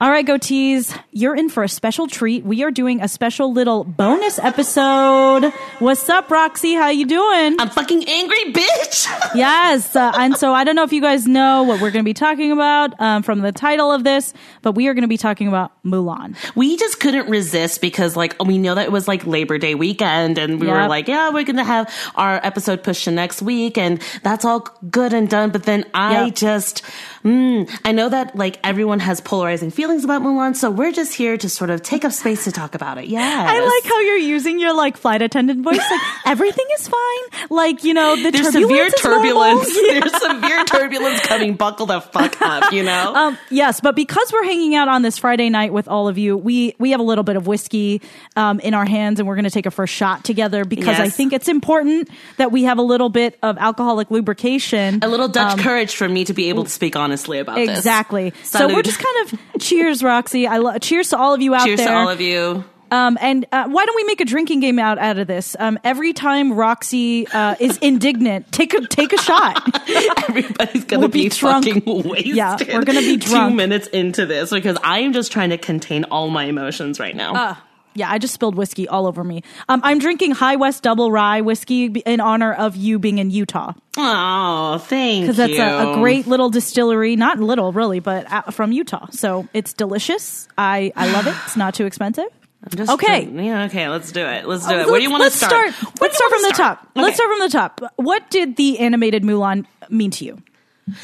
All right, goatees, you're in for a special treat. We are doing a special little bonus episode. What's up, Roxy? How you doing? I'm fucking angry, bitch. yes, uh, and so I don't know if you guys know what we're going to be talking about um, from the title of this, but we are going to be talking about Mulan. We just couldn't resist because, like, we know that it was like Labor Day weekend, and we Yep. were like, yeah, we're going to have our episode pushed to next week, and that's all good and done. But then I Yep. just, mm, I know that like everyone has polarizing feelings about Mulan, so we're just here to sort of take up space to talk about it. Yeah, I like how you're using your like flight attendant voice. Like everything is fine. Like you know the There's turbulence severe turbulence. Yeah. There's severe turbulence coming. Buckle the fuck up, you know? Um, yes, but because we're hanging out on this Friday night with all of you, we we have a little bit of whiskey um, in our hands, and we're going to take a first shot together because I think it's important that we have a little bit of alcoholic lubrication. a little Dutch courage for me to be able to speak honestly about this. Um, Exactly. So we're just kind of cheers, Roxy. I lo- cheers to all of you out Cheers there. to all of you. Um, and uh, why don't we make a drinking game out out of this? Um, every time Roxy uh, is indignant, take a take a shot. Everybody's gonna We'll be be, drunk. fucking wasted. Yeah, we're gonna be drunk. two minutes into this because I am just trying to contain all my emotions right now. Uh, yeah, I just spilled whiskey all over me. Um, I'm drinking High West Double Rye whiskey in honor of you being in Utah oh, thank you. because that's a, a great little distillery. Not little, really, but uh, from Utah. So it's delicious. I I love it. It's not too expensive. I'm just okay. Yeah, okay. Let's do it. Let's do Uh, it. Where do you want to start? start. Let's start from wanna the top. Okay. Let's start from the top. What did the animated Mulan mean to you?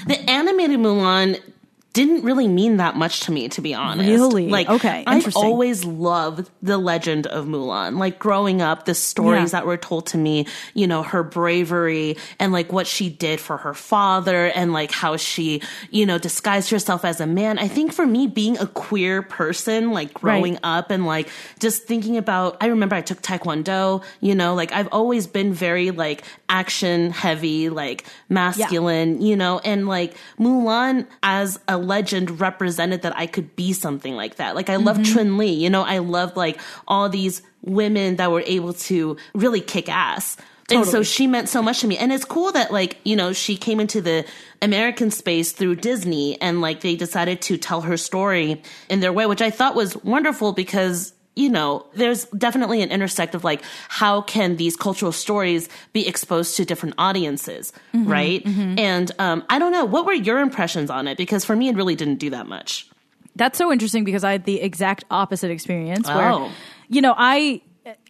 The animated Mulan didn't really mean that much to me, to be honest. Really? Like, Okay, I've always loved the legend of Mulan. Like growing up, the stories Yeah. that were told to me, you know, her bravery and like what she did for her father and like how she, you know, disguised herself as a man. I think for me, being a queer person, like growing Right. up and like just thinking about, I remember I took Taekwondo, you know, like I've always been very like action heavy, like masculine, you know, and like Mulan as a legend represented that I could be something like that. Like I love Mm-hmm. Chun Li, you know, I love like all these women that were able to really kick ass. And so she meant so much to me. And it's cool that like, you know, she came into the American space through Disney and like they decided to tell her story in their way, which I thought was wonderful because you know, there's definitely an intersect of like, how can these cultural stories be exposed to different audiences, Mm-hmm, right? And um, I don't know, what were your impressions on it? Because for me, it really didn't do that much. That's so interesting because I had the exact opposite experience where, Oh. you know, I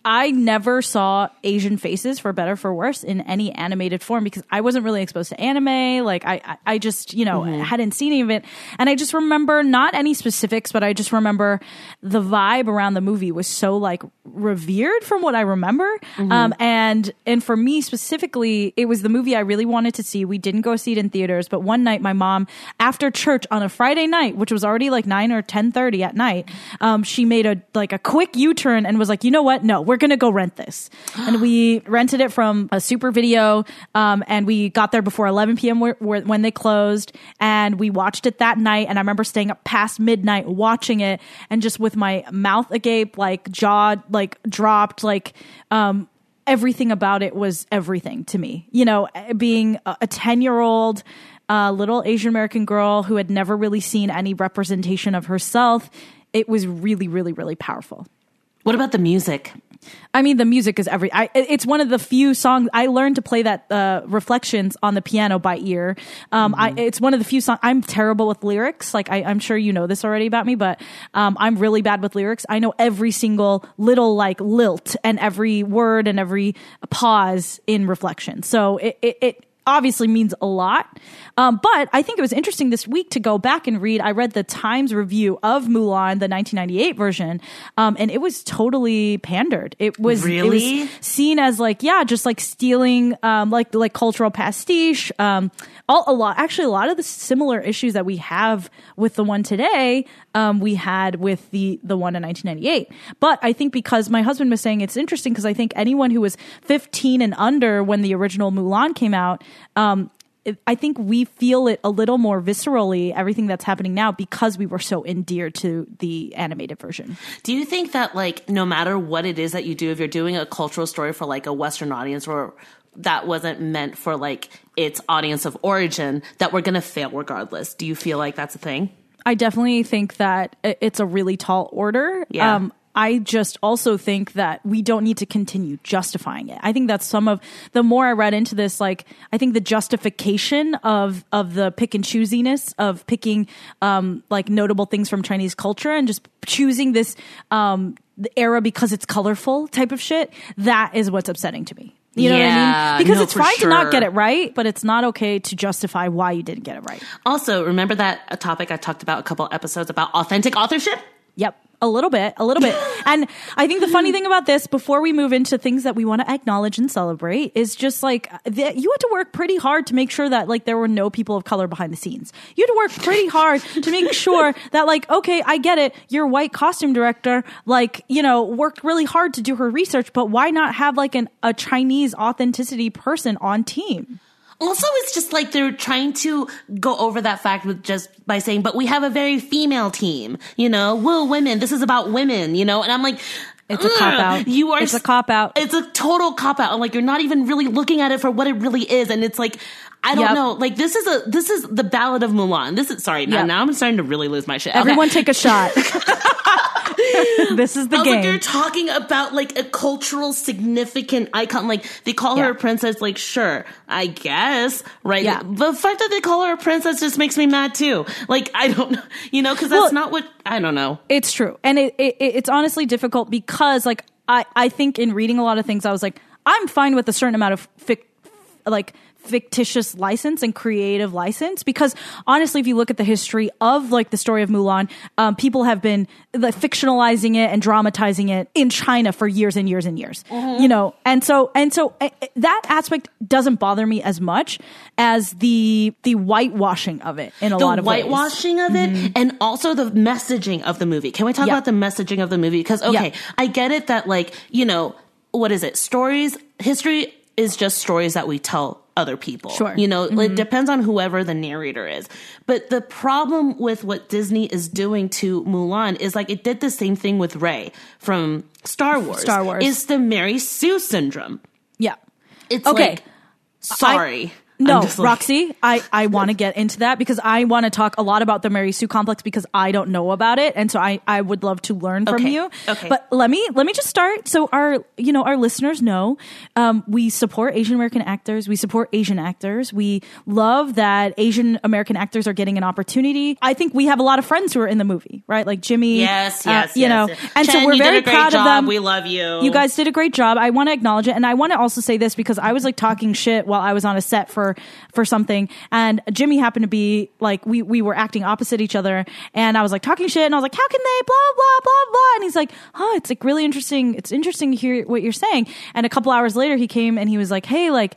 I never saw Asian faces for better for worse in any animated form because I wasn't really exposed to anime. Like I, I, I just, you know, hadn't seen any of it. And I just remember not any specifics, but I just remember the vibe around the movie was so like revered from what I remember. Um, and, and for me specifically, it was the movie I really wanted to see. We didn't go see it in theaters, but one night my mom, after church on a Friday night, which was already like nine or 1030 at night, um, she made a, like a quick U-turn and was like, you know what? No, we're going to go rent this. and we rented it from a super video. Um, and we got there before 11 p.m. Where, where, when they closed and we watched it that night. And I remember staying up past midnight watching it and just with my mouth agape, like jaw, like dropped, like, um, everything about it was everything to me. You know, being a 10 year old, uh, little Asian American girl who had never really seen any representation of herself, it was really, really, really powerful. What about the music? I mean, the music is every. I, it's one of the few songs I learned to play that uh, reflections on the piano by ear. Um, I, it's one of the few songs. I'm terrible with lyrics. Like I, I'm sure you know this already about me, but um, I'm really bad with lyrics. I know every single little like lilt and every word and every pause in reflection. So it, it, it obviously means a lot. Um, but I think it was interesting this week to go back and read. I read the Times review of Mulan, the 1998 version, um, and it was totally pandered. It was it Really? was seen as like yeah, just like stealing, um, like like cultural pastiche. Um, all a lot actually a lot of the similar issues that we have with the one today, um, we had with the the one in 1998. But I think because my husband was saying it's interesting because I think anyone who was 15 and under when the original Mulan came out. Um, I think we feel it a little more viscerally, everything that's happening now, because we were so endeared to the animated version. Do you think that like no matter what it is that you do, if you're doing a cultural story for like a Western audience or that wasn't meant for like its audience of origin, that we're gonna fail regardless? Do you feel like that's a thing? I definitely think that it's a really tall order. Um, Yeah. I just also think that we don't need to continue justifying it. I think that's some of the more I read into this, like I think the justification of of the pick and choosiness of picking um like notable things from Chinese culture and just choosing this um the era because it's colorful type of shit, that is what's upsetting to me. You know what I mean? Because no, it's fine to not get it right, but it's not okay to justify why you didn't get it right. Also, remember that a topic I talked about a couple episodes about authentic authorship? Yep. A little bit, a little bit. And I think the funny thing about this, before we move into things that we want to acknowledge and celebrate, is just like that you had to work pretty hard to make sure that like there were no people of color behind the scenes. You had to work pretty hard to make sure that like, okay, I get it. Your white costume director, like, you know, worked really hard to do her research, but why not have like an, a Chinese authenticity person on team? Also, it's just like they're trying to go over that fact with just by saying, but we have a very female team, you know, woo, women, this is about women, you know, and I'm like, It's a cop-out. You are, It's a cop-out. It's a total cop out. I'm like, you're not even really looking at it for what it really is. And it's like, I don't Yep. know. Like, this is a, this is the Ballad of Mulan. This is, sorry, now, Yep. now I'm starting to really lose my shit. Okay. Everyone take a shot. this is the I was like, game. you're talking about like a cultural significant icon. Like they call her a princess. Like, sure, I guess, right? Yeah. The fact that they call her a princess just makes me mad too. Like, I don't know, you know, because that's Well- not what I don't know. It's true, and it, it it's honestly difficult because like I I think in reading a lot of things I was like I'm fine with a certain amount of fic, like fictitious license and creative license because honestly if you look at the history of like the story of Mulan um, people have been like, fictionalizing it and dramatizing it in China for years and years and years you know and so and so eh, that aspect doesn't bother me as much as the the whitewashing of it in a The lot of ways. whitewashing of it and also the messaging of the movie. Can we talk Mm-hmm. Yeah. about the messaging of the movie? Because, okay, Yeah. I get it that, like, you know, what is it? Stories, history is just stories that we tell other people. Sure. Mm-hmm. You know, it depends on whoever the narrator is. But the problem with what Disney is doing to Mulan is like it did the same thing with Rey from Star Wars. Star Wars. It's the Mary Sue syndrome. yeah It's Okay. like, sorry. No, like- Roxy, I, I want to get into that because I want to talk a lot about the Mary Sue complex because I don't know about it. And so I, I would love to learn from Okay, you. okay. But let me, let me just start. So our, you know, our listeners know, um, we support Asian American actors. We support Asian actors. We love that Asian American actors are getting an opportunity. I think we have a lot of friends who are in the movie, right? Like Jimmy. Yes, uh, yes, you yes, know, yes. and Chen, so we're very proud job. of them. We love you. You guys did a great job. I want to acknowledge it, and I want to also say this because I was like talking shit while I was on a set for for something, and Jimmy happened to be like we we were acting opposite each other, and I was like talking shit, and I was like, "How can they?" Blah blah blah blah, and he's like, "Huh, it's like really interesting. It's interesting to hear what you're saying." And a couple hours later, he came and he was like, "Hey, like,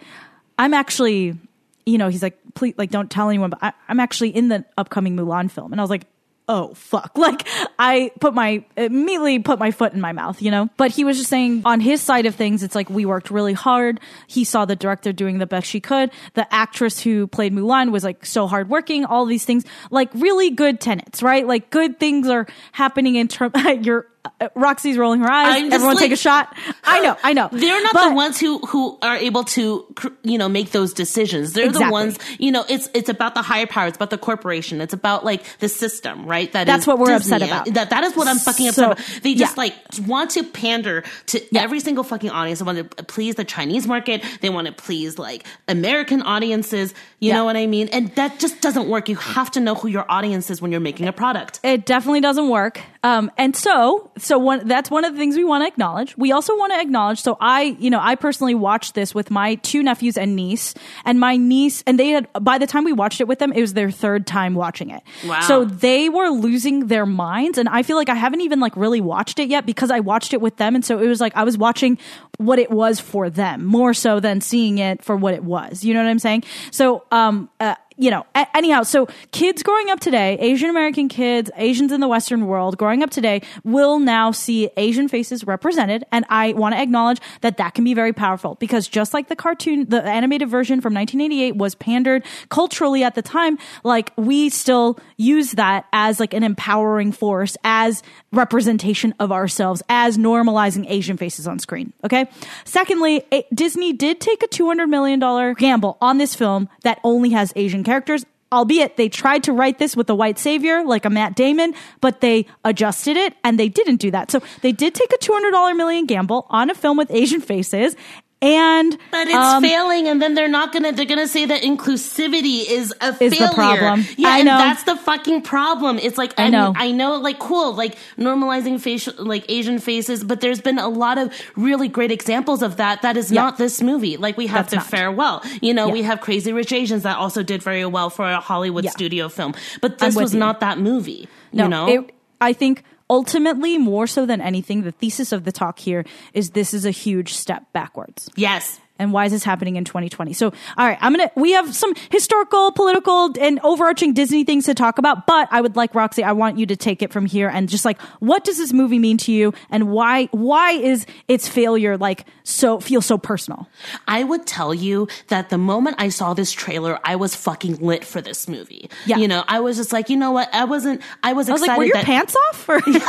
I'm actually." You know, he's like, please, like, don't tell anyone, but I, I'm actually in the upcoming Mulan film. And I was like, oh fuck like i put my immediately put my foot in my mouth you know but he was just saying on his side of things it's like we worked really hard he saw the director doing the best she could the actress who played mulan was like so hardworking all these things like really good tenants, right like good things are happening in terms your uh, Roxy's rolling her eyes. Everyone take a shot. I know, I know. They're not But- the ones who who are able to you know make those decisions. They're Exactly. the ones you know. It's it's about the higher power. It's about the corporation. It's about like the system, right? That That's what we're Disney. upset about. That that is what I'm fucking So, upset about. They just yeah. like want to pander to Yeah. every single fucking audience. They want to please the Chinese market. They want to please like American audiences. You Yeah. know what I mean? And that just doesn't work. You have to know who your audience is when you're making a product. It definitely doesn't work. Um, and so, so one, that's one of the things we want to acknowledge. We also want to acknowledge. So I, you know, I personally watched this with my two nephews and niece and my niece, and they had, by the time we watched it with them, it was their third time watching it. Wow. So they were losing their minds. And I feel like I haven't even like really watched it yet because I watched it with them. And so it was like I was watching what it was for them more so than seeing it for what it was. You know what I'm saying? So, um, uh, you know, a- anyhow, so kids growing up today, Asian American kids, Asians in the Western world growing up today will now see Asian faces represented. And I want to acknowledge that that can be very powerful because just like the cartoon, the animated version from 1988 was pandered culturally at the time, like we still use that as like an empowering force, as representation of ourselves, as normalizing Asian faces on screen. Okay. Secondly, a- Disney did take a $200 million gamble on this film that only has Asian characters. albeit they tried to write this with a white savior like a Matt Damon, but they adjusted it and they didn't do that. So they did take a $200 million gamble on a film with Asian faces and But it's um, failing, and then they're not gonna. They're gonna say that inclusivity is a Is the failure. problem. Yeah, I and know. that's the fucking problem. It's like I know. I know, like cool, like normalizing facial, like Asian faces, but there's been a lot of really great examples of that. That is Yeah. not this movie. Like we have That's to not. farewell. You know, Yeah. we have Crazy Rich Asians that also did very well for a Hollywood Yeah. studio film, but this was you. not that movie. No, you know, it, I think ultimately, more so than anything, the thesis of the talk here is this is a huge step backwards. yes. And why is this happening in 2020? So, all right, I'm gonna. We have some historical, political, and overarching Disney things to talk about. But I would like Roxy. I want you to take it from here and just like, what does this movie mean to you, and why? Why is its failure like so feel so personal? I would tell you that the moment I saw this trailer, I was fucking lit for this movie. Yeah. You know, I was just like, you know what? I wasn't, I was I was excited like, were your that pants off? Or did you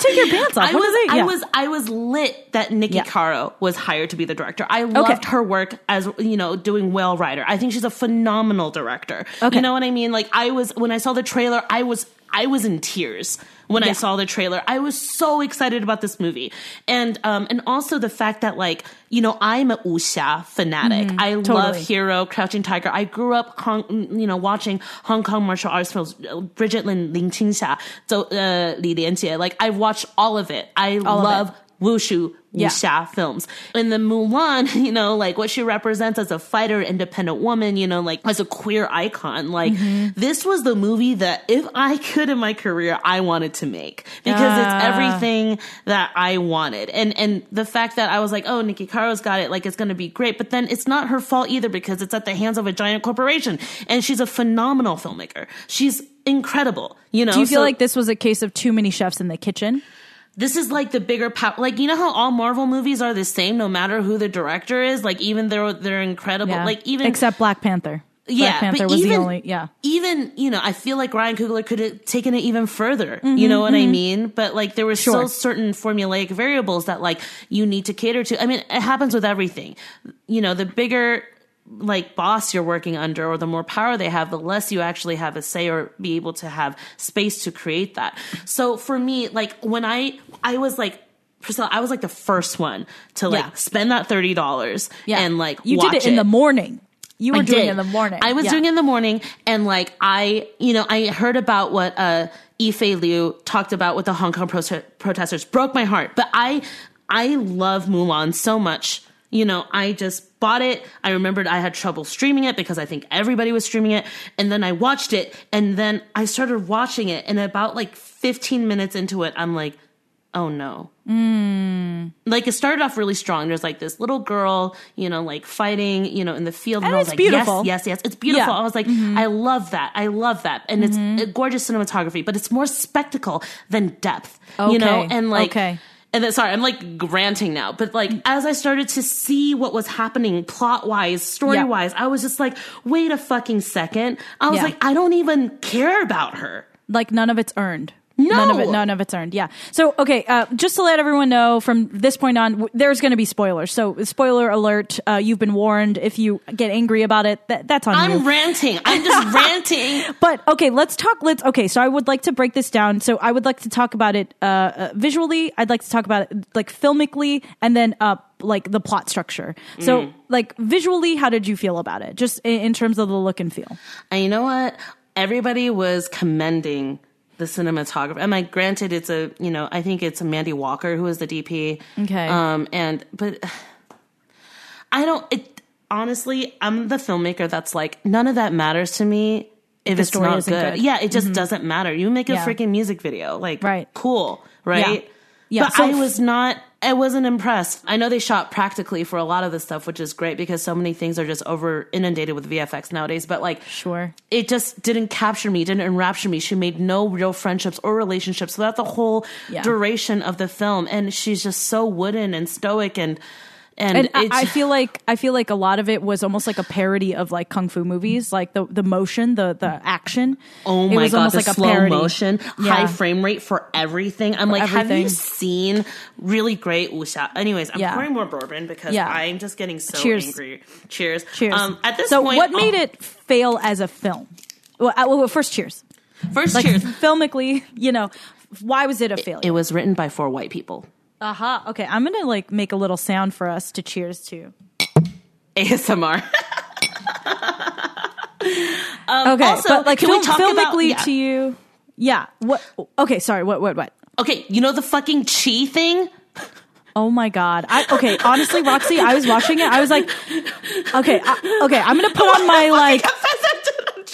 take your pants off? I was, did I yeah. was, I was lit that Niki Yeah. Caro was hired to be the director. I loved her work as, you know, doing Whale Rider. I think she's a phenomenal director. Okay. You know what I mean? Like I was, when I saw the trailer, I was, I was in tears when I saw the trailer. I was so excited about this movie. And, um, and also the fact that like, you know, I'm a wuxia fanatic. I love Mm-hmm. totally. Hero, Crouching Tiger. I grew up, Hong, you know, watching Hong Kong martial arts films. Brigitte Lin, Ling Qingxia, so, uh, Li Lianjie. Like, I've watched all of it. I of love it. Wushu, Yeah. wuxia films. And the Mulan, you know, like what she represents as a fighter, independent woman, you know, like as a queer icon. Like, Mm-hmm. this was the movie that if I could in my career, I wanted to make because it's everything that I wanted. And, and the fact that I was like, oh, Niki Caro's got it, like it's going to be great. But then it's not her fault either because it's at the hands of a giant corporation and she's a phenomenal filmmaker. She's incredible, you know. Do you feel So like this was a case of too many chefs in the kitchen? This is like the bigger power? Like, you know how all Marvel movies are the same no matter who the director is? Like, even they're, they're incredible. Like, even except Black Panther. yeah, Black Panther but was even, the only. Yeah, Even you know, I feel like Ryan Coogler could have taken it even further. you know what I mean? But like, there were Mm-hmm, Sure. still certain formulaic variables that like you need to cater to. I mean, it happens with everything. You know, the bigger like boss you're working under or the more power they have the less you actually have a say or be able to have space to create that so for me like when i i was like Priscilla, I was like the first one to like Yeah. spend that thirty dollars yeah. and like you did it in the morning. You were I doing did. it in the morning. I was Yeah. doing it in the morning, and like I, you know, I heard about what uh, Yifei Liu talked about with the Hong Kong prote- protesters. Broke my heart, but I, I love Mulan so much. You know, I just bought it. I remembered I had trouble streaming it because I think everybody was streaming it, and then I watched it, and then I started watching it, and about like 15 minutes into it, I'm like, oh no. Like it started off really strong. There's like this little girl, you know, like fighting, you know, in the field, and, And I was it's like, beautiful. yes, yes, yes, it's beautiful. Yeah. I was like, I love that, I love that, and it's uh, gorgeous cinematography, but it's more spectacle than depth, you know, and like. Okay. And then, sorry, I'm like ranting now, but like mm. as I started to see what was happening plot wise, story wise, I was just like, wait a fucking second. I was Yeah. like, I don't even care about her. like none of it's earned. No. None of it. None of it's earned. Yeah. So okay, uh, just to let everyone know, from this point on, w- there's going to be spoilers. So spoiler alert. Uh, you've been warned. If you get angry about it, that, that's on you. I'm ranting. I'm just ranting. But okay, let's talk. Let's okay. So I would like to break this down. So I would like to talk about it uh, uh, visually. I'd like to talk about it like filmically, and then uh, like the plot structure. So like visually, how did you feel about it? Just in, in terms of the look and feel. And you know what? Everybody was commending the cinematography. And like, granted, it's a you know, I think it's Mandy Walker who is the DP. Okay. Um, and but I don't. It honestly, I'm the filmmaker that's like none of that matters to me. If it's story not isn't good. good. yeah, it just doesn't matter. You make a Yeah. freaking music video, like, Right. cool, right? Yeah, but so I was not. I wasn't impressed. I know they shot practically for a lot of this stuff, which is great because so many things are just over inundated with VFX nowadays. But like, Sure. it just didn't capture me, didn't enrapture me. She made no real friendships or relationships throughout the whole Yeah. duration of the film, and she's just so wooden and stoic and and, And I, feel like I feel like a lot of it was almost like a parody of like kung fu movies, like the the motion, the the action. Oh it my was god, almost like a slow parody. motion, Yeah. high frame rate for everything. I'm like, have you seen really great wuxia? Anyways, I'm Yeah. pouring more bourbon because Yeah. I'm just getting so Cheers. angry. Cheers. Cheers. Um, at this so point, what made oh, it fail as a film? Well, uh, well first, cheers. First, Like cheers. filmically, you know, why was it a failure? It was written by four white people. Aha. Okay, I'm gonna like make a little sound for us to cheers to. ASMR. Okay, also, but like can we film, talk about- yeah. to you, yeah. What? Okay, sorry. What? What? What? okay, you know the fucking chi thing? Oh my god. I okay, honestly, Roxy, I was watching it. I was like, okay, I, okay, I'm gonna put on my like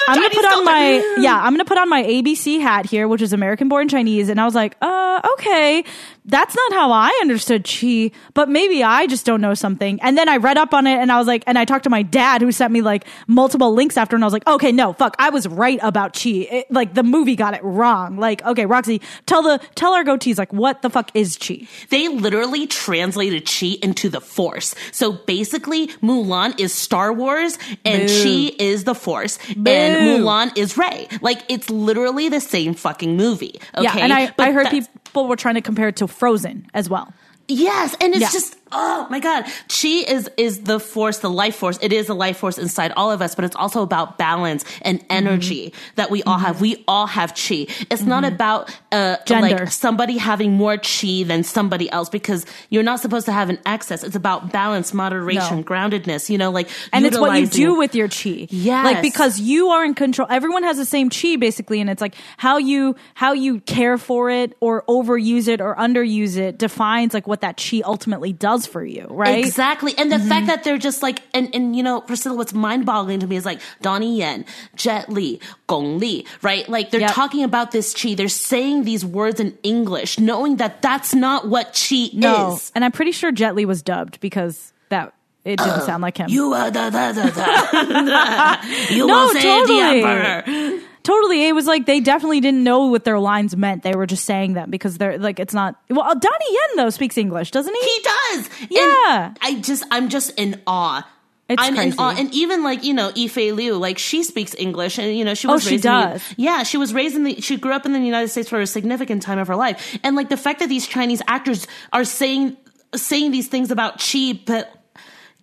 I'm gonna put on my yeah, I'm gonna put on my ABC hat here, which is American born Chinese, and I was like, uh, okay, that's not how I understood chi, but maybe I just don't know something. And then I read up on it, and I was like, and I talked to my dad, who sent me like multiple links after, and I was like, okay, no, fuck, I was right about chi. It, like the movie got it wrong. Like, okay, Roxy, tell the tell our goatees like what the fuck is chi? They literally translated chi into the force. So basically, Mulan is Star Wars and Boo. chi is the force and Mulan is Rey. Like it's literally the same fucking movie. Okay. Yeah, and I But I heard that's- people were trying to compare it to Frozen as well. Yes, and it's Yeah. just oh my god, chi is is the force, the life force. It is the life force inside all of us, but it's also about balance and energy Mm-hmm. that we all have. We all have chi. It's not about uh Gender. like somebody having more chi than somebody else because you're not supposed to have an excess. It's about balance, moderation, No. groundedness. You know, like and it's what you do with your chi. yeah like because you are in control. Everyone has the same chi basically, and it's like how you how you care for it or overuse it or underuse it defines like what that chi ultimately does for you, right? Mm-hmm. Exactly. And the fact that they're just like, and, and you know, Priscilla, what's mind boggling to me is like Donnie Yen, Jet Li, Gong Li, right? Like they're Yep. talking about this chi. They're saying these words in English, knowing that that's not what chi No, is. and I'm pretty sure Jet Li was dubbed because that it didn't sound like him. You are the, the, the, the. you No, will say totally. the emperor. Totally, it was like they definitely didn't know what their lines meant. They were just saying them because they're like it's not. Well, Donnie Yen though speaks English, doesn't he? He does. And Yeah. I just, I'm just in awe. It's I'm crazy. in awe. And even like, you know, Yifei Liu, like she speaks English and, you know, she was Oh, was she raised in the- does. yeah, she was raised in the, she grew up in the United States for a significant time of her life. And like the fact that these Chinese actors are saying, saying these things about chi, but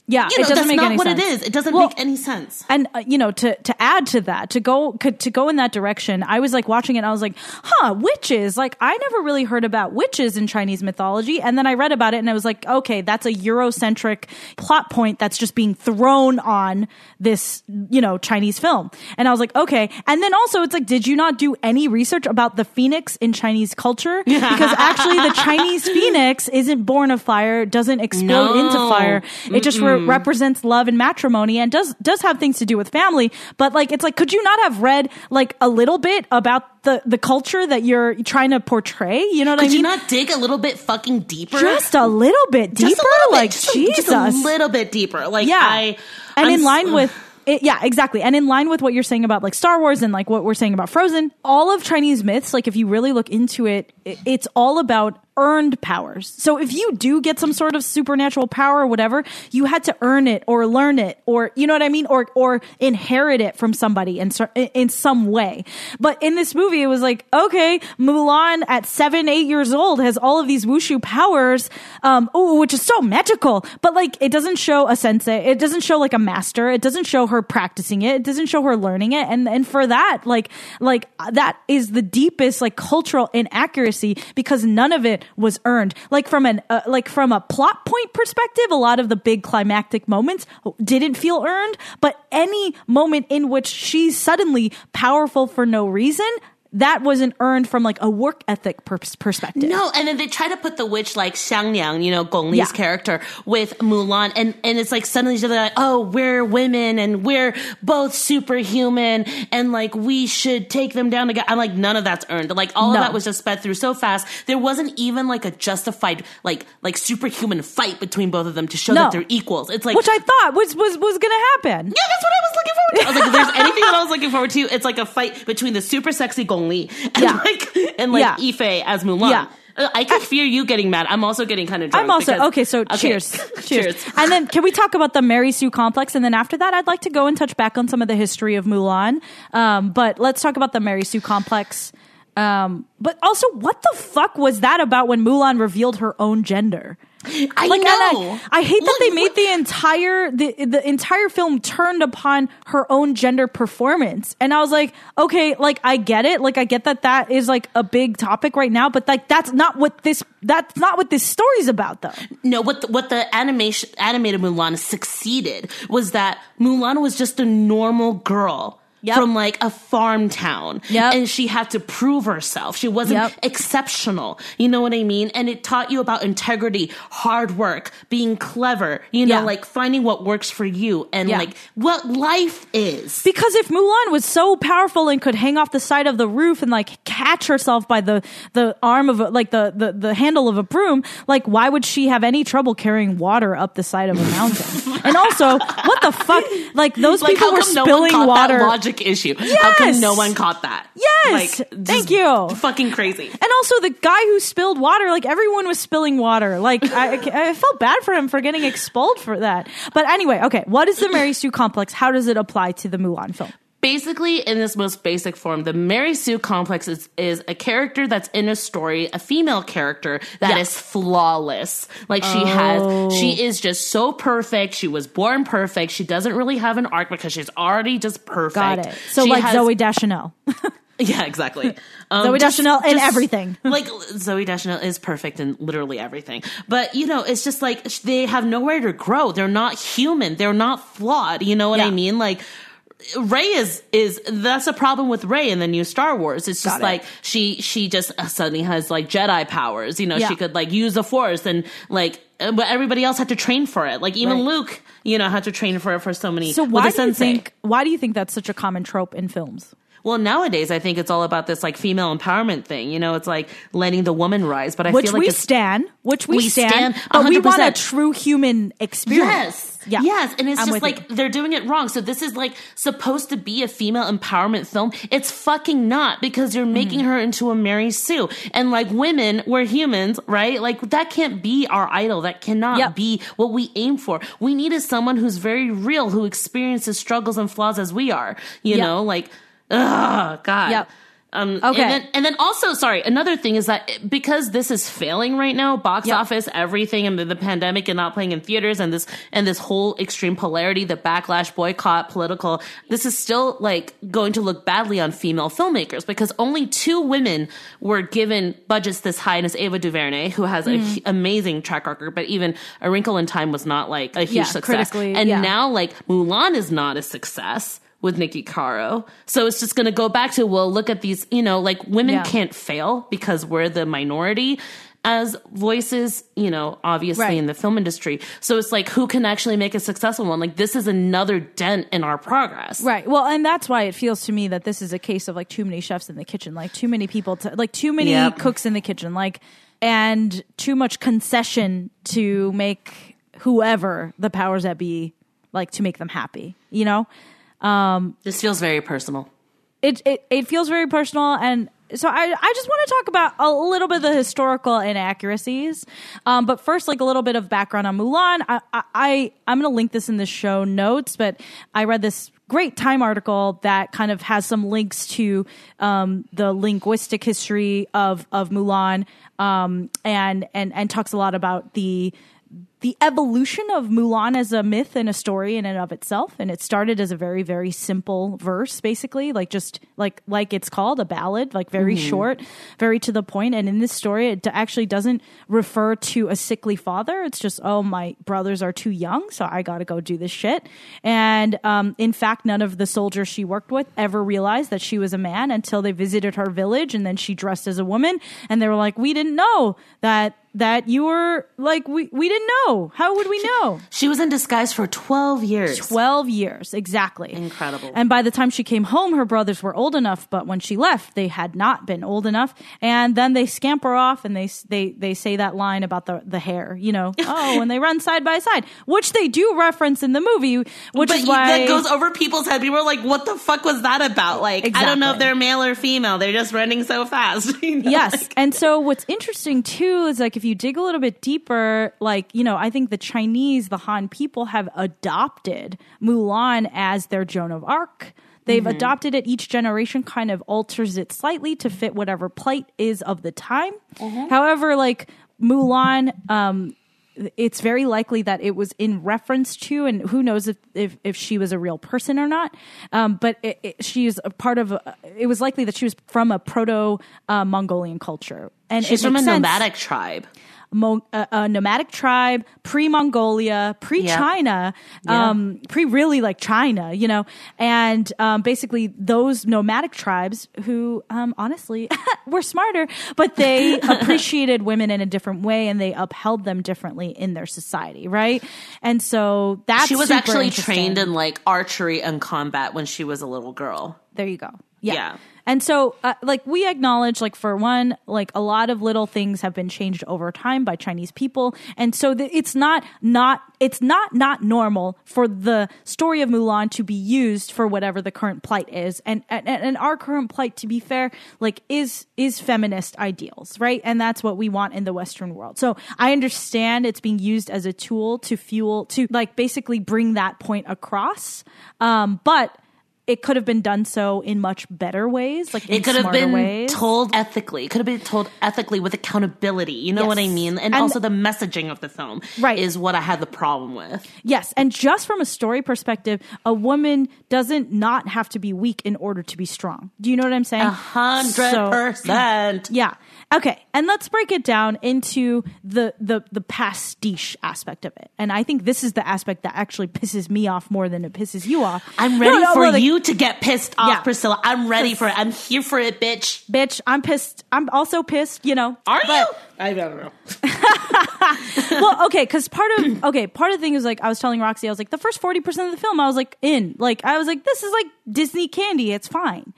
Yeah, you know, it doesn't that's make not any what sense. it is. It doesn't Well, make any sense. and uh, you know to to add to that to go could, to go in that direction i was like watching it and i was like huh witches like i never really heard about witches in chinese mythology and then i read about it and i was like okay that's a eurocentric plot point that's just being thrown on this you know chinese film and i was like okay and then also it's like did you not do any research about the phoenix in chinese culture because actually the chinese phoenix isn't born of fire doesn't explode No. into fire it just re- represents love and matrimony and does does have things to do with family but like it's like could you not have read like a little bit about the the culture that you're trying to portray you know what i mean? Could you not dig a little bit fucking deeper? just a little bit deeper Just a little bit, like a- jesus just a little bit deeper. Like yeah I, and I'm in line with it, yeah exactly and in line with what you're saying about like star wars and like what we're saying about frozen all of chinese myths like if you really look into it i- it's all about earned powers. So if you do get some sort of supernatural power or whatever you had to earn it or learn it or you know what i mean? Or or inherit it from somebody in in some way. But in this movie it was like okay mulan at seven eight years old has all of these wushu powers um oh which is so magical. But like it doesn't show a sensei. It doesn't show like a master. It doesn't show her practicing it. It doesn't show her learning it. And and for that like like that is the deepest like cultural inaccuracy because none of it was earned. Like from an uh, like from a plot point perspective a lot of the big climactic moments didn't feel earned but any moment in which she's suddenly powerful for no reason that wasn't earned from like a work ethic pers- perspective No, and then they try to put the witch like Xianniang, you know, Gong Li's Yeah. character with Mulan, and and it's like suddenly they're like, oh, we're women and we're both superhuman, and like we should take them down together. I'm like, none of that's earned. Like all No. of that was just sped through so fast. There wasn't even like a justified like like superhuman fight between both of them to show No. that they're equals. It's like which I thought was was was going to happen. yeah, that's what I was looking forward to. I was like, if there's anything that I was looking forward to, it's like a fight between the super sexy Gong Li and Yeah. like and like Yeah. Yifei as Mulan. Yeah. Uh, I can fear you getting mad. I'm also getting kind of drunk. I'm also because- okay. So Okay. cheers. cheers, cheers. And then can we talk about the Mary Sue complex? And then after that, I'd like to go and touch back on some of the history of Mulan. Um, but let's talk about the Mary Sue complex. Um, but also, what the fuck was that about when Mulan revealed her own gender? I Like, and know. I, I hate that Look, they made look- the entire the the entire film turned upon her own gender performance, and I was like, okay, like I get it, like I get that that is like a big topic right now, but like that's not what this that's not what this story's about, though. No, what the, what the animation animated Mulan succeeded was that Mulan was just a normal girl. Yep. From like a farm town. Yep. And she had to prove herself. She wasn't Yep. exceptional. You know what I mean? And it taught you about integrity, hard work, being clever, you know, Yeah. like finding what works for you and Yeah. like what life is. Because if Mulan was so powerful and could hang off the side of the roof and like catch herself by the the arm of a, like the, the the handle of a broom, like why would she have any trouble carrying water up the side of a mountain? and also, what the fuck? Like those like people were no spilling caught water. Logic issue? How come Yes. no one caught that? Yes. Like, Thank you. Fucking crazy. And also the guy who spilled water, like everyone was spilling water. Like I, I felt bad for him for getting expelled for that. But anyway, okay, what is the Mary Sue complex? How does it apply to the Mulan film? Basically in this most basic form the mary sue complex is, is a character that's in a story a female character that is Yeah. flawless like she has she is just so perfect she was born perfect she doesn't really have an arc because she's already just perfect Got it. So She like has- Zooey Deschanel. yeah exactly um, Zooey just- Deschanel in just- everything. like Zooey Deschanel is perfect in literally everything. But you know, it's just like they have nowhere to grow. They're not human. They're not flawed. You know what I mean? Like Rey is is that's a problem with Rey in the new Star Wars. It's just it. like she she just suddenly has like Jedi powers. You know, Yeah. she could like use the Force and like, uh, but everybody else had to train for it. Like even Right. Luke, you know, had to train for it for so many. So why do you think why do you think that's such a common trope in films? Well, nowadays I think it's all about this like female empowerment thing. You know, it's like letting the woman rise. But I Which feel like we stand, which we, We stand, stand but we want a true human experience. Yes. Yeah. Yes. And it's I'm just like you. they're doing it wrong. So this is like supposed to be a female empowerment film. It's fucking not because you're making Mm-hmm. her into a Mary Sue. And like women, we're humans, right? Like that can't be our idol. That cannot Yep. be what we aim for. We need is someone who's very real, who experiences struggles and flaws as we are. You Yep. know, like, ugh, God. Yep. Um, Okay. And then, and then also, sorry, another thing is that because this is failing right now, box Yep. office, everything, and the, the pandemic and not playing in theaters, and this and this whole extreme polarity, the backlash, boycott, political, this is still like going to look badly on female filmmakers because only two women were given budgets this high, and it's Ava DuVernay, who has Mm. an amazing track record, but even A Wrinkle in Time was not like a huge Yeah, success, and yeah. now like Mulan is not a success. With Niki Caro. So it's just going to go back to, well, look at these, you know, like women Yeah. can't fail because we're the minority as voices, you know, obviously Right. in the film industry. So it's like, who can actually make a successful one? Like, this is another dent in our progress. Right. Well, and that's why it feels to me that this is a case of like too many chefs in the kitchen, like too many people to like too many Yep. cooks in the kitchen, like and too much concession to make whoever the powers that be like to make them happy, you know? This feels very personal. it, it it feels very personal and so I, I just want to talk about a little bit of the historical inaccuracies um, but first like a little bit of background on mulan i, I, I i'm going to link this in the show notes but i read this great time article that kind of has some links to um, the linguistic history of of mulan um, and and and talks a lot about the the evolution of Mulan as a myth and a story in and of itself. And it started as a very, very simple verse, basically, like just like like it's called a ballad, like very short, very to the point. And in this story, it actually doesn't refer to a sickly father. It's just, oh, my brothers are too young, so I got to go do this shit. And um, in fact, none of the soldiers she worked with ever realized that she was a man until they visited her village, and then she dressed as a woman, and they were like, we didn't know that that you were like we we didn't know. How would we know? She was in disguise for 12 years. 12 years, exactly. Incredible. And by the time she came home, her brothers were old enough, but when she left, they had not been old enough. And then they scamper off and they they they say that line about the the hair, you know. oh, and they run side by side, which they do reference in the movie, which but is why that goes over people's head. People are like, what the fuck was that about? Like, I don't know if they're male or female. They're just running so fast. you know? yes Like- and so what's interesting too is like if you dig a little bit deeper like you know i think the chinese the han people have adopted mulan as their joan of arc they've Mm-hmm. adopted it each generation kind of alters it slightly to fit whatever plight is of the time Mm-hmm. however like mulan um it's very likely that it was in reference to, and who knows if if, if she was a real person or not. Um, but it, it, she is a part of. A, it was likely that she was from a proto uh, Mongolian culture, and She's from a sense. nomadic tribe. Mo- a, a nomadic tribe, pre Mongolia, pre China, Yeah. um, pre really like China, you know, and um, basically those nomadic tribes who, um, honestly, were smarter, but they appreciated women in a different way and they upheld them differently in their society, right? And so that's She was actually trained in like archery and combat when she was a little girl. There you go. Yeah. Yeah. And so, uh, like, we acknowledge, like, for one, like, a lot of little things have been changed over time by Chinese people. And so it's not, not, it's not, not normal for the story of Mulan to be used for whatever the current plight is. And, and, and our current plight, to be fair, like, is, is feminist ideals, right? And that's what we want in the Western world. So I understand it's being used as a tool to fuel, to, like, basically bring that point across. Um, but, it could have been done so in much better ways, like It could have been ways. told ethically. It could have been told ethically with accountability. You know what I mean? And, And- also the messaging of the film Right. is what I had the problem with. Yes, and just from a story perspective, a woman doesn't not have to be weak in order to be strong. Do you know what I'm saying? A hundred percent. Yeah. Okay. And let's break it down into the, the the pastiche aspect of it. And I think this is the aspect that actually pisses me off more than it pisses you off. I'm ready No, no, for well, like, you to get pissed off, Yeah. Priscilla. I'm ready for it. I'm here for it, bitch. Bitch, I'm pissed. I'm also pissed, you know. Are but- you? I don't know. well, okay, because part of okay, part of the thing is like I was telling Roxy, I was like the first forty percent of the film, I was like in, like I was like this is like Disney candy, it's fine.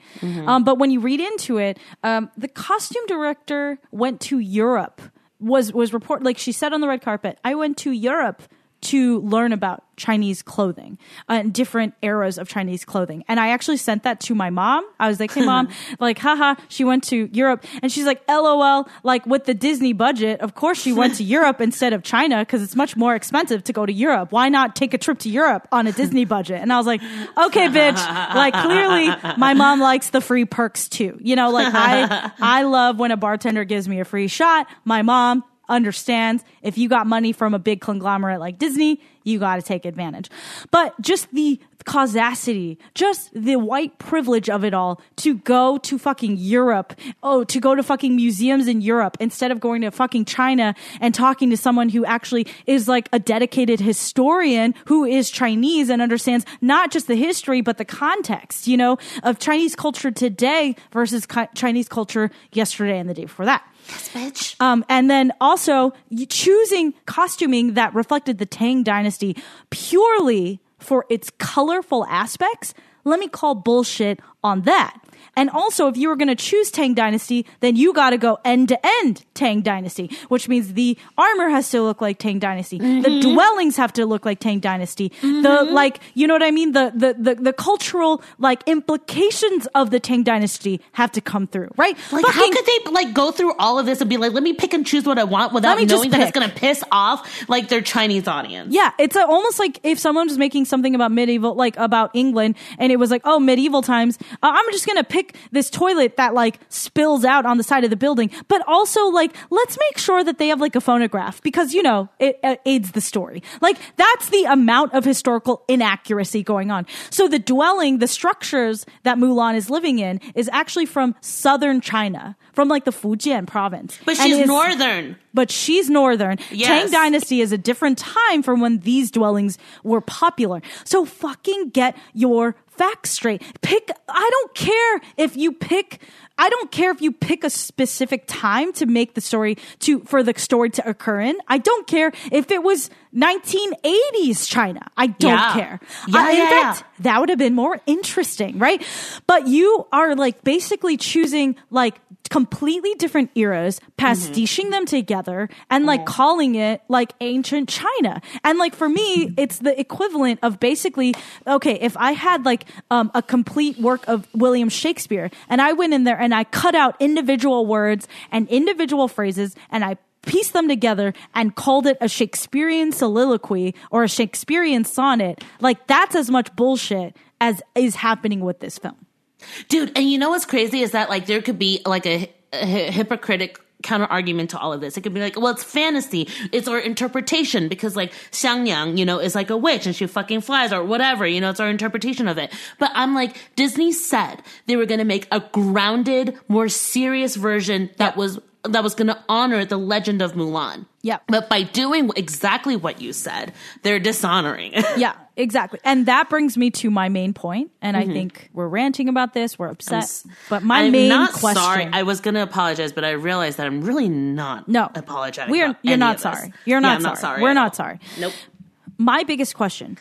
Um, but when you read into it, um, the costume director went to Europe. Was was report like she said on the red carpet? I went to Europe to learn about Chinese clothing uh, and different eras of Chinese clothing. And I actually sent that to my mom. I was like, hey, mom, like, haha, she went to Europe. And she's like, lol, like with the Disney budget, of course she went to Europe instead of China because it's much more expensive to go to Europe. Why not take a trip to Europe on a Disney budget? And I was like, okay, bitch. Like, clearly my mom likes the free perks too. You know, like I, I love when a bartender gives me a free shot. My mom, understands if you got money from a big conglomerate like Disney, you got to take advantage. But just the causacity, just the white privilege of it all to go to fucking Europe, oh, to go to fucking museums in Europe instead of going to fucking China and talking to someone who actually is like a dedicated historian who is Chinese and understands not just the history, but the context, you know, of Chinese culture today versus Chi- Chinese culture yesterday and the day before that. Bitch. Um, and then also choosing costuming that reflected the Tang dynasty purely for its colorful aspects. Let me call bullshit on that. And also, if you were going to choose Tang Dynasty, then you got to go end to end Tang Dynasty, which means the armor has to look like Tang Dynasty, the mm-hmm. dwellings have to look like Tang Dynasty, the mm-hmm. like, you know what I mean? The, the the the cultural like implications of the Tang Dynasty have to come through, right? Like, how could they like go through all of this and be like, let me pick and choose what I want without knowing that it's going to piss off like their Chinese audience? Yeah, it's a, almost like if someone was making something about medieval, like about England, and it was like, oh, medieval times. Uh, I'm just gonna pick this toilet that like spills out on the side of the building, but also like let's make sure that they have like a phonograph because you know it uh, aids the story. Like that's the amount of historical inaccuracy going on. So the dwelling, the structures that Mulan is living in, is actually from southern China, from like the Fujian province. But she's is- northern. but she's northern. Yes. Tang Dynasty is a different time from when these dwellings were popular. So fucking get your facts straight. Pick, I don't care if you pick, I don't care if you pick a specific time to make the story to, for the story to occur in. I don't care if it was 1980s China. I don't Yeah. care. Yeah, I- in yeah, fact, that would have been more interesting, right? But you are like basically choosing like completely different eras, pastiching them together and like calling it like ancient China. And like for me, it's the equivalent of basically, okay, if I had like um, a complete work of William Shakespeare and I went in there and I cut out individual words and individual phrases and I pieced them together and called it a Shakespearean soliloquy or a Shakespearean sonnet, like that's as much bullshit as is happening with this film. Dude, and you know what's crazy is that like there could be like a, a counter argument to all of this. It could be like, well, it's fantasy. It's our interpretation because like Xianniang, you know, is like a witch and she fucking flies or whatever, you know, it's our interpretation of it. But I'm like, Disney said they were going to make a grounded, more serious version that was that was going to honor the legend of Mulan. Yeah. But by doing exactly what you said, they're dishonoring. it. yeah, exactly. And that brings me to my main point. And I think we're ranting about this. We're upset. but my Mm-hmm. I'm main not question. sorry. I was going to apologize, but I realized that I'm really not no, apologizing. We're you're not sorry. You're not, I'm sorry. not sorry. We're not sorry. Nope. my biggest question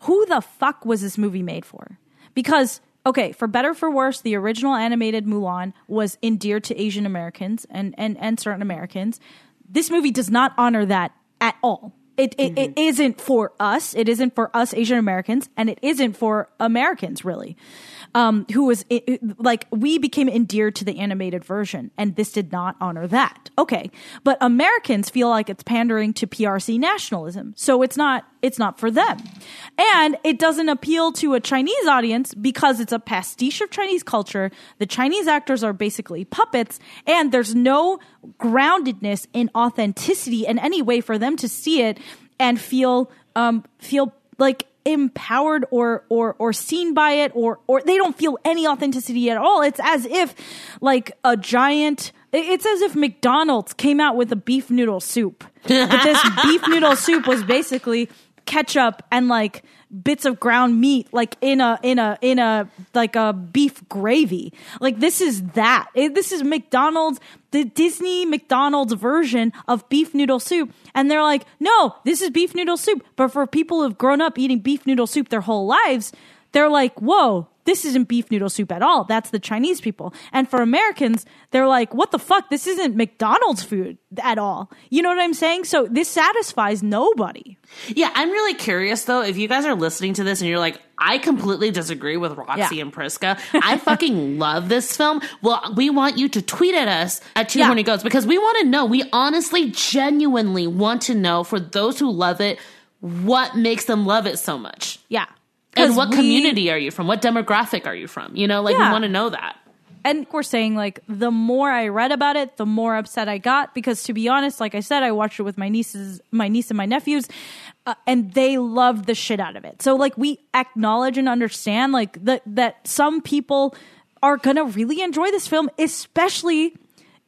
who the fuck was this movie made for because okay for better or for worse the original animated mulan was endeared to asian americans and and, and certain americans. This movie does not honor that at all. It, it, it mm-hmm. isn't for us. It isn't for us asian americans and it isn't for americans really um, who was like we became endeared to the animated version, and this did not honor that. Okay, but Americans feel like it's pandering to PRC nationalism, so it's not it's not for them, and it doesn't appeal to a Chinese audience because it's a pastiche of Chinese culture. The Chinese actors are basically puppets, and there's no groundedness in authenticity in any way for them to see it and feel um, feel like empowered or or or seen by it or or they don't feel any authenticity at all. It's as if like a giant it's as if McDonald's came out with a beef noodle soup. But this beef noodle soup was basically ketchup and like bits of ground meat like in a in a in a like a beef gravy. Like this is that. It- this is mcdonald's the disney mcdonald's version of beef noodle soup. And they're like no this is beef noodle soup. But for people who've grown up eating beef noodle soup their whole lives they're like whoa this isn't beef noodle soup at all that's the chinese people and for americans they're like what the fuck this isn't mcdonald's food at all you know what i'm saying so this satisfies nobody Yeah, I'm really curious though. If you guys are listening to this and you're like, I completely disagree with Roxy Yeah. and Priska. I fucking love this film. Well, we want you to tweet at us at Two Yeah. Horny Goats because we want to know. We honestly, genuinely want to know for those who love it, what makes them love it so much. yeah And what we- community are you from? What demographic are you from? You know, like we want to know that. and we're saying like the more I read about it, the more upset I got because to be honest, like I said, I watched it with my nieces, my niece and my nephews, uh, and they loved the shit out of it. So like we acknowledge and understand like that that some people are gonna really enjoy this film, especially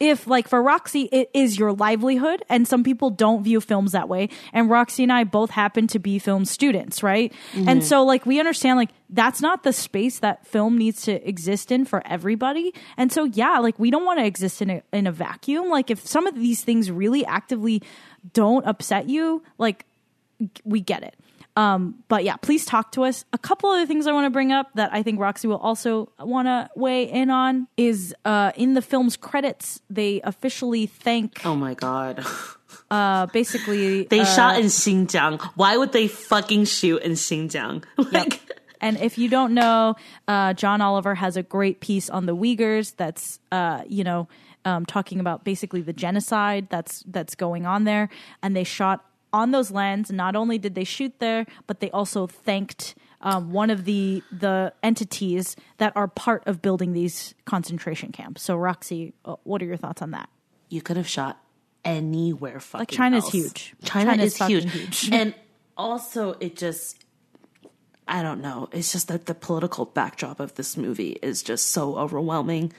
if like for Roxy it is your livelihood and some people don't view films that way and Roxy and I both happen to be film students right? And mm-hmm. so like we understand like that's not the space that film needs to exist in for everybody. And so yeah like we don't want to exist in a in a vacuum. Like if some of these things really actively don't upset you like we get it. Um, but yeah, please talk to us. A couple other things I want to bring up that I think Roxy will also want to weigh in on is uh, in the film's credits, they officially thank Oh my god. uh, basically They uh, shot in Xinjiang. Why would they fucking shoot in Xinjiang? Like And if you don't know, uh, John Oliver has a great piece on the Uyghurs that's, uh, you know, um, talking about basically the genocide that's that's going on there. And they shot on those lands. Not only did they shoot there, but they also thanked um, one of the the entities that are part of building these concentration camps. So, Roxy, uh, what are your thoughts on that? you could have shot anywhere fucking Like, China's else. huge. China China's is huge. huge. And also it just I don't know. It's just that the political backdrop of this movie is just so overwhelming.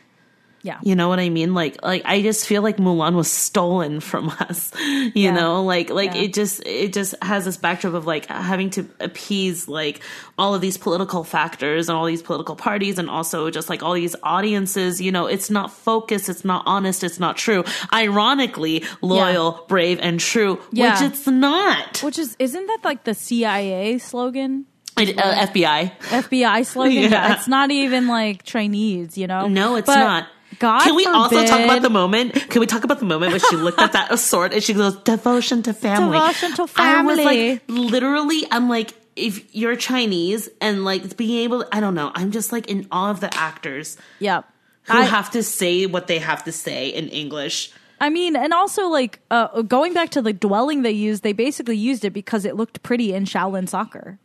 Yeah, You know what I mean? Like like I just feel like Mulan was stolen from us. You Yeah. know? Like like Yeah. it just it just has this backdrop of like having to appease like all of these political factors and all these political parties and also just like all these audiences, you know, it's not focused, it's not honest, it's not true. Ironically, loyal, brave and true, Yeah. which it's not. which is isn't that like the CIA slogan? It- uh, FBI. FBI slogan. Yeah. Yeah. it's not even like trainees, you know. No, it's But not. God Can we also talk about the moment? Can we talk about the moment when she looked at that sword and she goes, "Devotion to family." Devotion to I was like, literally, I'm like, if you're Chinese and like being able, I don't know, I'm just like in awe of the actors Yep. who I, have to say what they have to say in English. I mean, and also like uh, going back to the dwelling they used, they basically used it because it looked pretty in Shaolin soccer.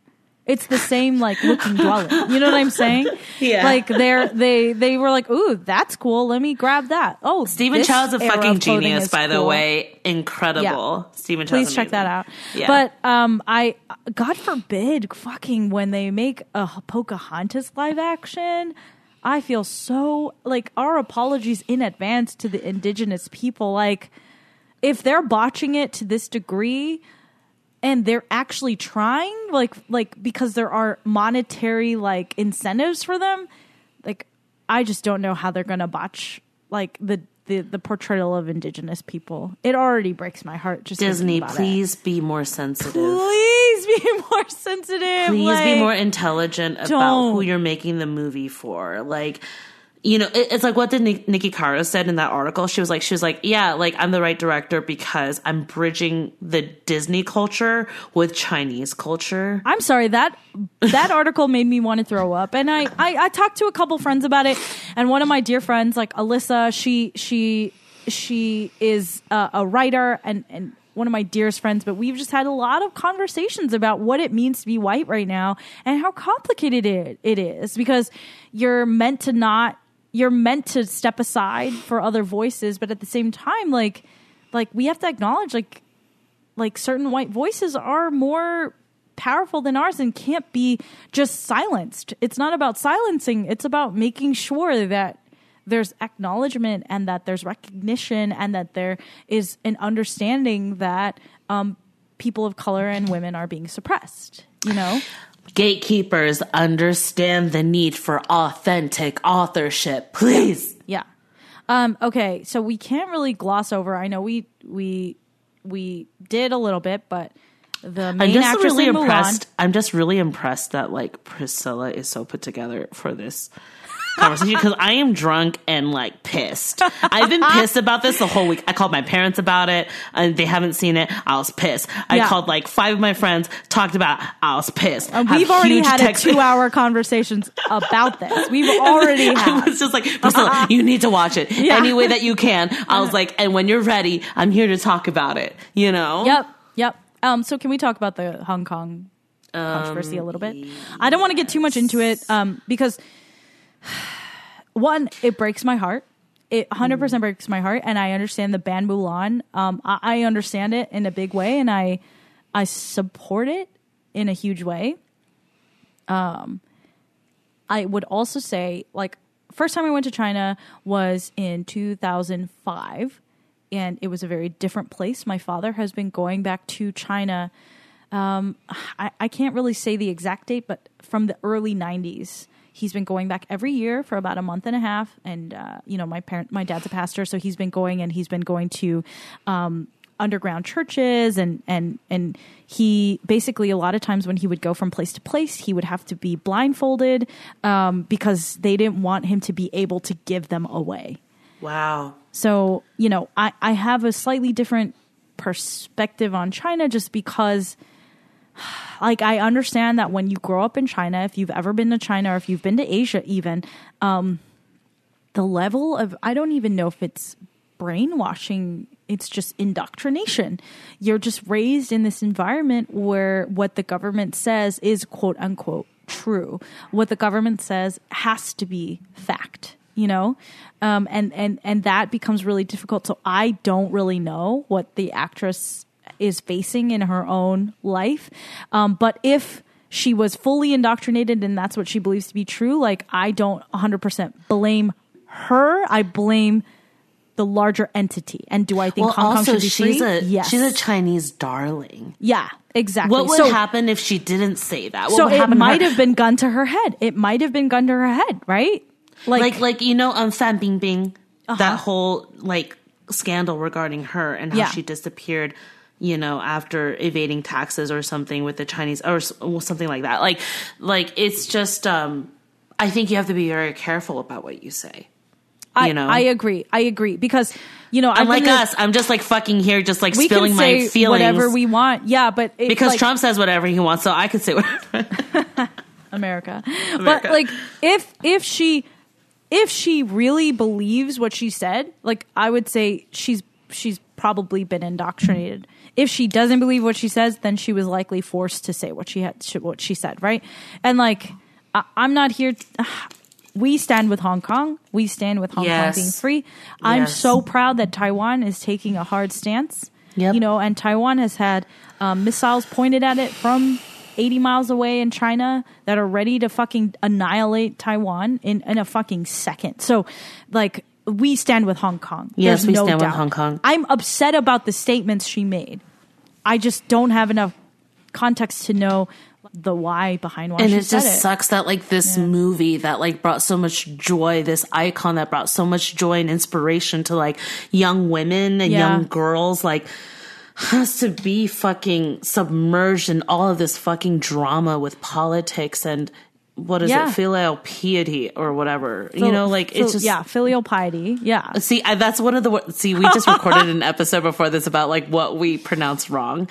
It's the same like looking dwelling. You know what I'm saying? Yeah. Like they're they they were like, ooh, that's cool. Let me grab that. Oh, Stephen this Chow's a fucking genius, is by the way. Incredible. Stephen Chow's Please check that out. Yeah. But um, I God forbid, fucking when they make a Pocahontas live action, I feel so like our apologies in advance to the indigenous people. Like, if they're botching it to this degree, and they're actually trying, like, like because there are monetary like incentives for them, like I just don't know how they're gonna botch like the. The, the portrayal of indigenous people it already breaks my heart just Disney, about it. please be more sensitive. please be more sensitive. Please be more intelligent about don't. who you're making the movie for. Like, you know, it, it's like what did Nik- Niki Caro said in that article. She was like, she was like, yeah, like I'm the right director because I'm bridging the Disney culture with Chinese culture. I'm sorry that that article made me want to throw up, and I, I I talked to a couple friends about it, and one of my dear friends, like Alyssa, she she she is a, a writer and and one of my dearest friends, but we've just had a lot of conversations about what it means to be white right now and how complicated it, it is because you're meant to not you're meant to step aside for other voices, but at the same time, like like we have to acknowledge like like certain white voices are more powerful than ours and can't be just silenced. It's not about silencing, it's about making sure that there's acknowledgement and that there's recognition and that there is an understanding that um, people of color and women are being suppressed. You know? Gatekeepers understand the need for authentic authorship. Please. Yeah. Um, okay, so we can't really gloss over. I know we we we did a little bit, but the main I'm just actress really in Mulan, impressed. I'm just really impressed that like Priscilla is so put together for this conversation because I am drunk and like pissed. I've been pissed about this the whole week. I called my parents about it and they haven't seen it. I was pissed. I Yeah. called like five of my friends, talked about. it. I was pissed. And we've already had a text- two-hour conversations about this. We've already I had. was just like, Priscilla, you need to watch it Yeah. any way that you can. I was like, and when you're ready, I'm here to talk about it. You know? Yep, yep. Um, so can we talk about the Hong Kong controversy a little bit? I don't want to get too much into it um, because one, it breaks my heart. It 100% breaks my heart, and I understand the ban Mulan. Um, I, I understand it in a big way, and I I support it in a huge way. Um, I would also say, like, first time I went to China was in 2005, and it was a very different place. My father has been going back to China. Um, I, I can't really say the exact date, but from the early 90s. He's been going back every year for about a month and a half, and uh, you know my parent, my dad's a pastor, so he's been going and he's been going to um, underground churches. And and and he basically a lot of times when he would go from place to place he would have to be blindfolded um, because they didn't want him to be able to give them away. Wow. so you know i i have a slightly different perspective on china just because like i understand that when you grow up in china if you've ever been to china or if you've been to asia even um the level of i don't even know if it's brainwashing it's just indoctrination. You're just raised in this environment where what the government says is quote unquote true. What the government says has to be fact you know? Um, and and and that becomes really difficult. So i don't really know what the actress is facing in her own life. Um, but if she was fully indoctrinated and that's what she believes to be true like i don't 100% blame her. I blame the larger entity. And do i think Well, hong kong also should be she's free? a yes. she's a Chinese darling. yeah exactly. What would so, happen if she didn't say that? What so it might have been gun to her head. It might have been gun to her head right? Like like you know um Fan Bingbing Uh-huh. that whole like scandal regarding her and how Yeah. she disappeared you know after evading taxes or something with the Chinese or something like that. Like like it's just um I think you have to be very careful about what you say. I, you know? I agree. I agree. Because you know unlike us I'm just like fucking here just like spilling my feelings. whatever we want. Yeah but it's because like- Trump says whatever he wants so I could say whatever. America. But like if if she if she really believes what she said, like I would say she's she's probably been indoctrinated. If she doesn't believe what she says, then she was likely forced to say what she had, what she said, right? And like, I, I'm not here. we stand with Hong Kong. We stand with Hong Yes. Kong being free. I'm so proud that Taiwan is taking a hard stance. Yep. You know, and Taiwan has had um, missiles pointed at it from 80 miles away in China that are ready to fucking annihilate Taiwan in, in a fucking second. So, like, we stand with Hong Kong. Yes, There's we no stand with. Hong Kong. I'm upset about the statements she made. I just don't have enough context to know the why behind why and she it just it. sucks that like this movie that like brought so much joy this icon that brought so much joy and inspiration to like young women and Yeah. young girls like has to be fucking submerged in all of this fucking drama with politics and what is Yeah. it filial piety or whatever you know like fil- it's just yeah, filial piety. Yeah. Uh, see, I, that's one of the see. We just recorded an episode before this about like what we pronounce wrong.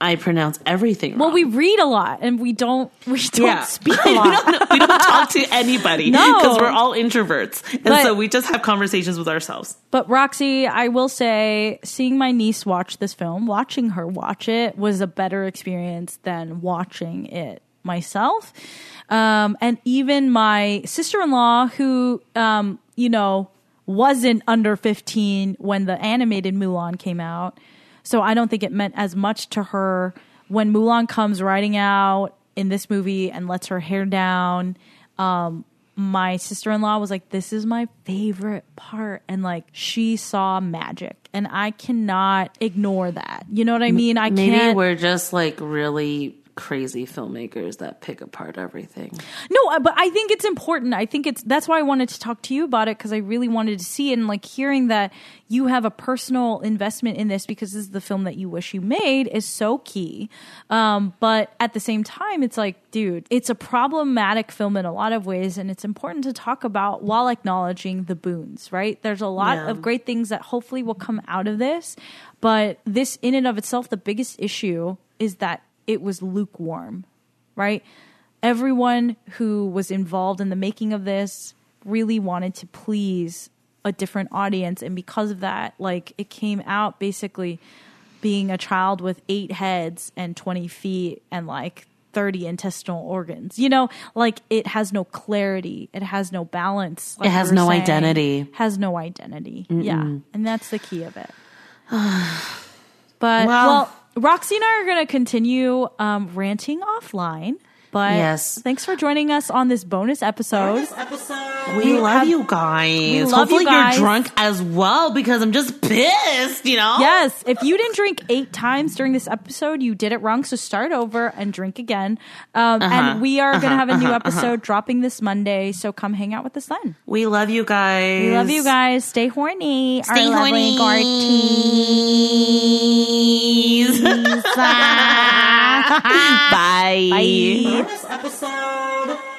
I pronounce everything. wrong. Well, we read a lot and we don't we don't Yeah. speak a we, lot. don't, we don't talk to anybody No. because we're all introverts, and But- so we just have conversations with ourselves. But Roxy, I will say, seeing my niece watch this film, watching her watch it was a better experience than watching it myself. Um, and even my sister in law, who, um, you know, wasn't under 15 when the animated Mulan came out. So I don't think it meant as much to her when Mulan comes riding out in this movie and lets her hair down. Um, my sister-in-law was like this is my favorite part and like she saw magic and i cannot ignore that you know what i mean i Maybe can't we're just like really crazy filmmakers that pick apart everything. no but i think it's important i think it's that's why i wanted to talk to you about it because i really wanted to see it and like hearing that you have a personal investment in this because this is the film that you wish you made is so key um, but at the same time it's like dude it's a problematic film in a lot of ways and it's important to talk about while acknowledging the boons right there's a lot Yeah. of great things that hopefully will come out of this but this in and of itself the biggest issue is that it was lukewarm right? Everyone who was involved in the making of this really wanted to please a different audience. And because of that like it came out basically being a child with eight heads and 20 feet and like 30 intestinal organs. You know like it has no clarity. It has no balance like It has no saying. identity. has no identity. Yeah. And that's the key of it. But Well- well, roxy and i are going to continue um, ranting offline but Yes. thanks for joining us on this bonus episode We, love have- you guys. love you Hopefully guys. are drunk as well because I'm just pissed. You know. Yes, if you didn't drink eight times during this episode, you did it wrong. So start over and drink again. Um, Uh-huh. And we are going to have a new episode dropping this Monday. So come hang out with us then. We love you guys. We love you guys. Stay horny. Stay Our lovely horny. Gorties. Bye. Bye. This episode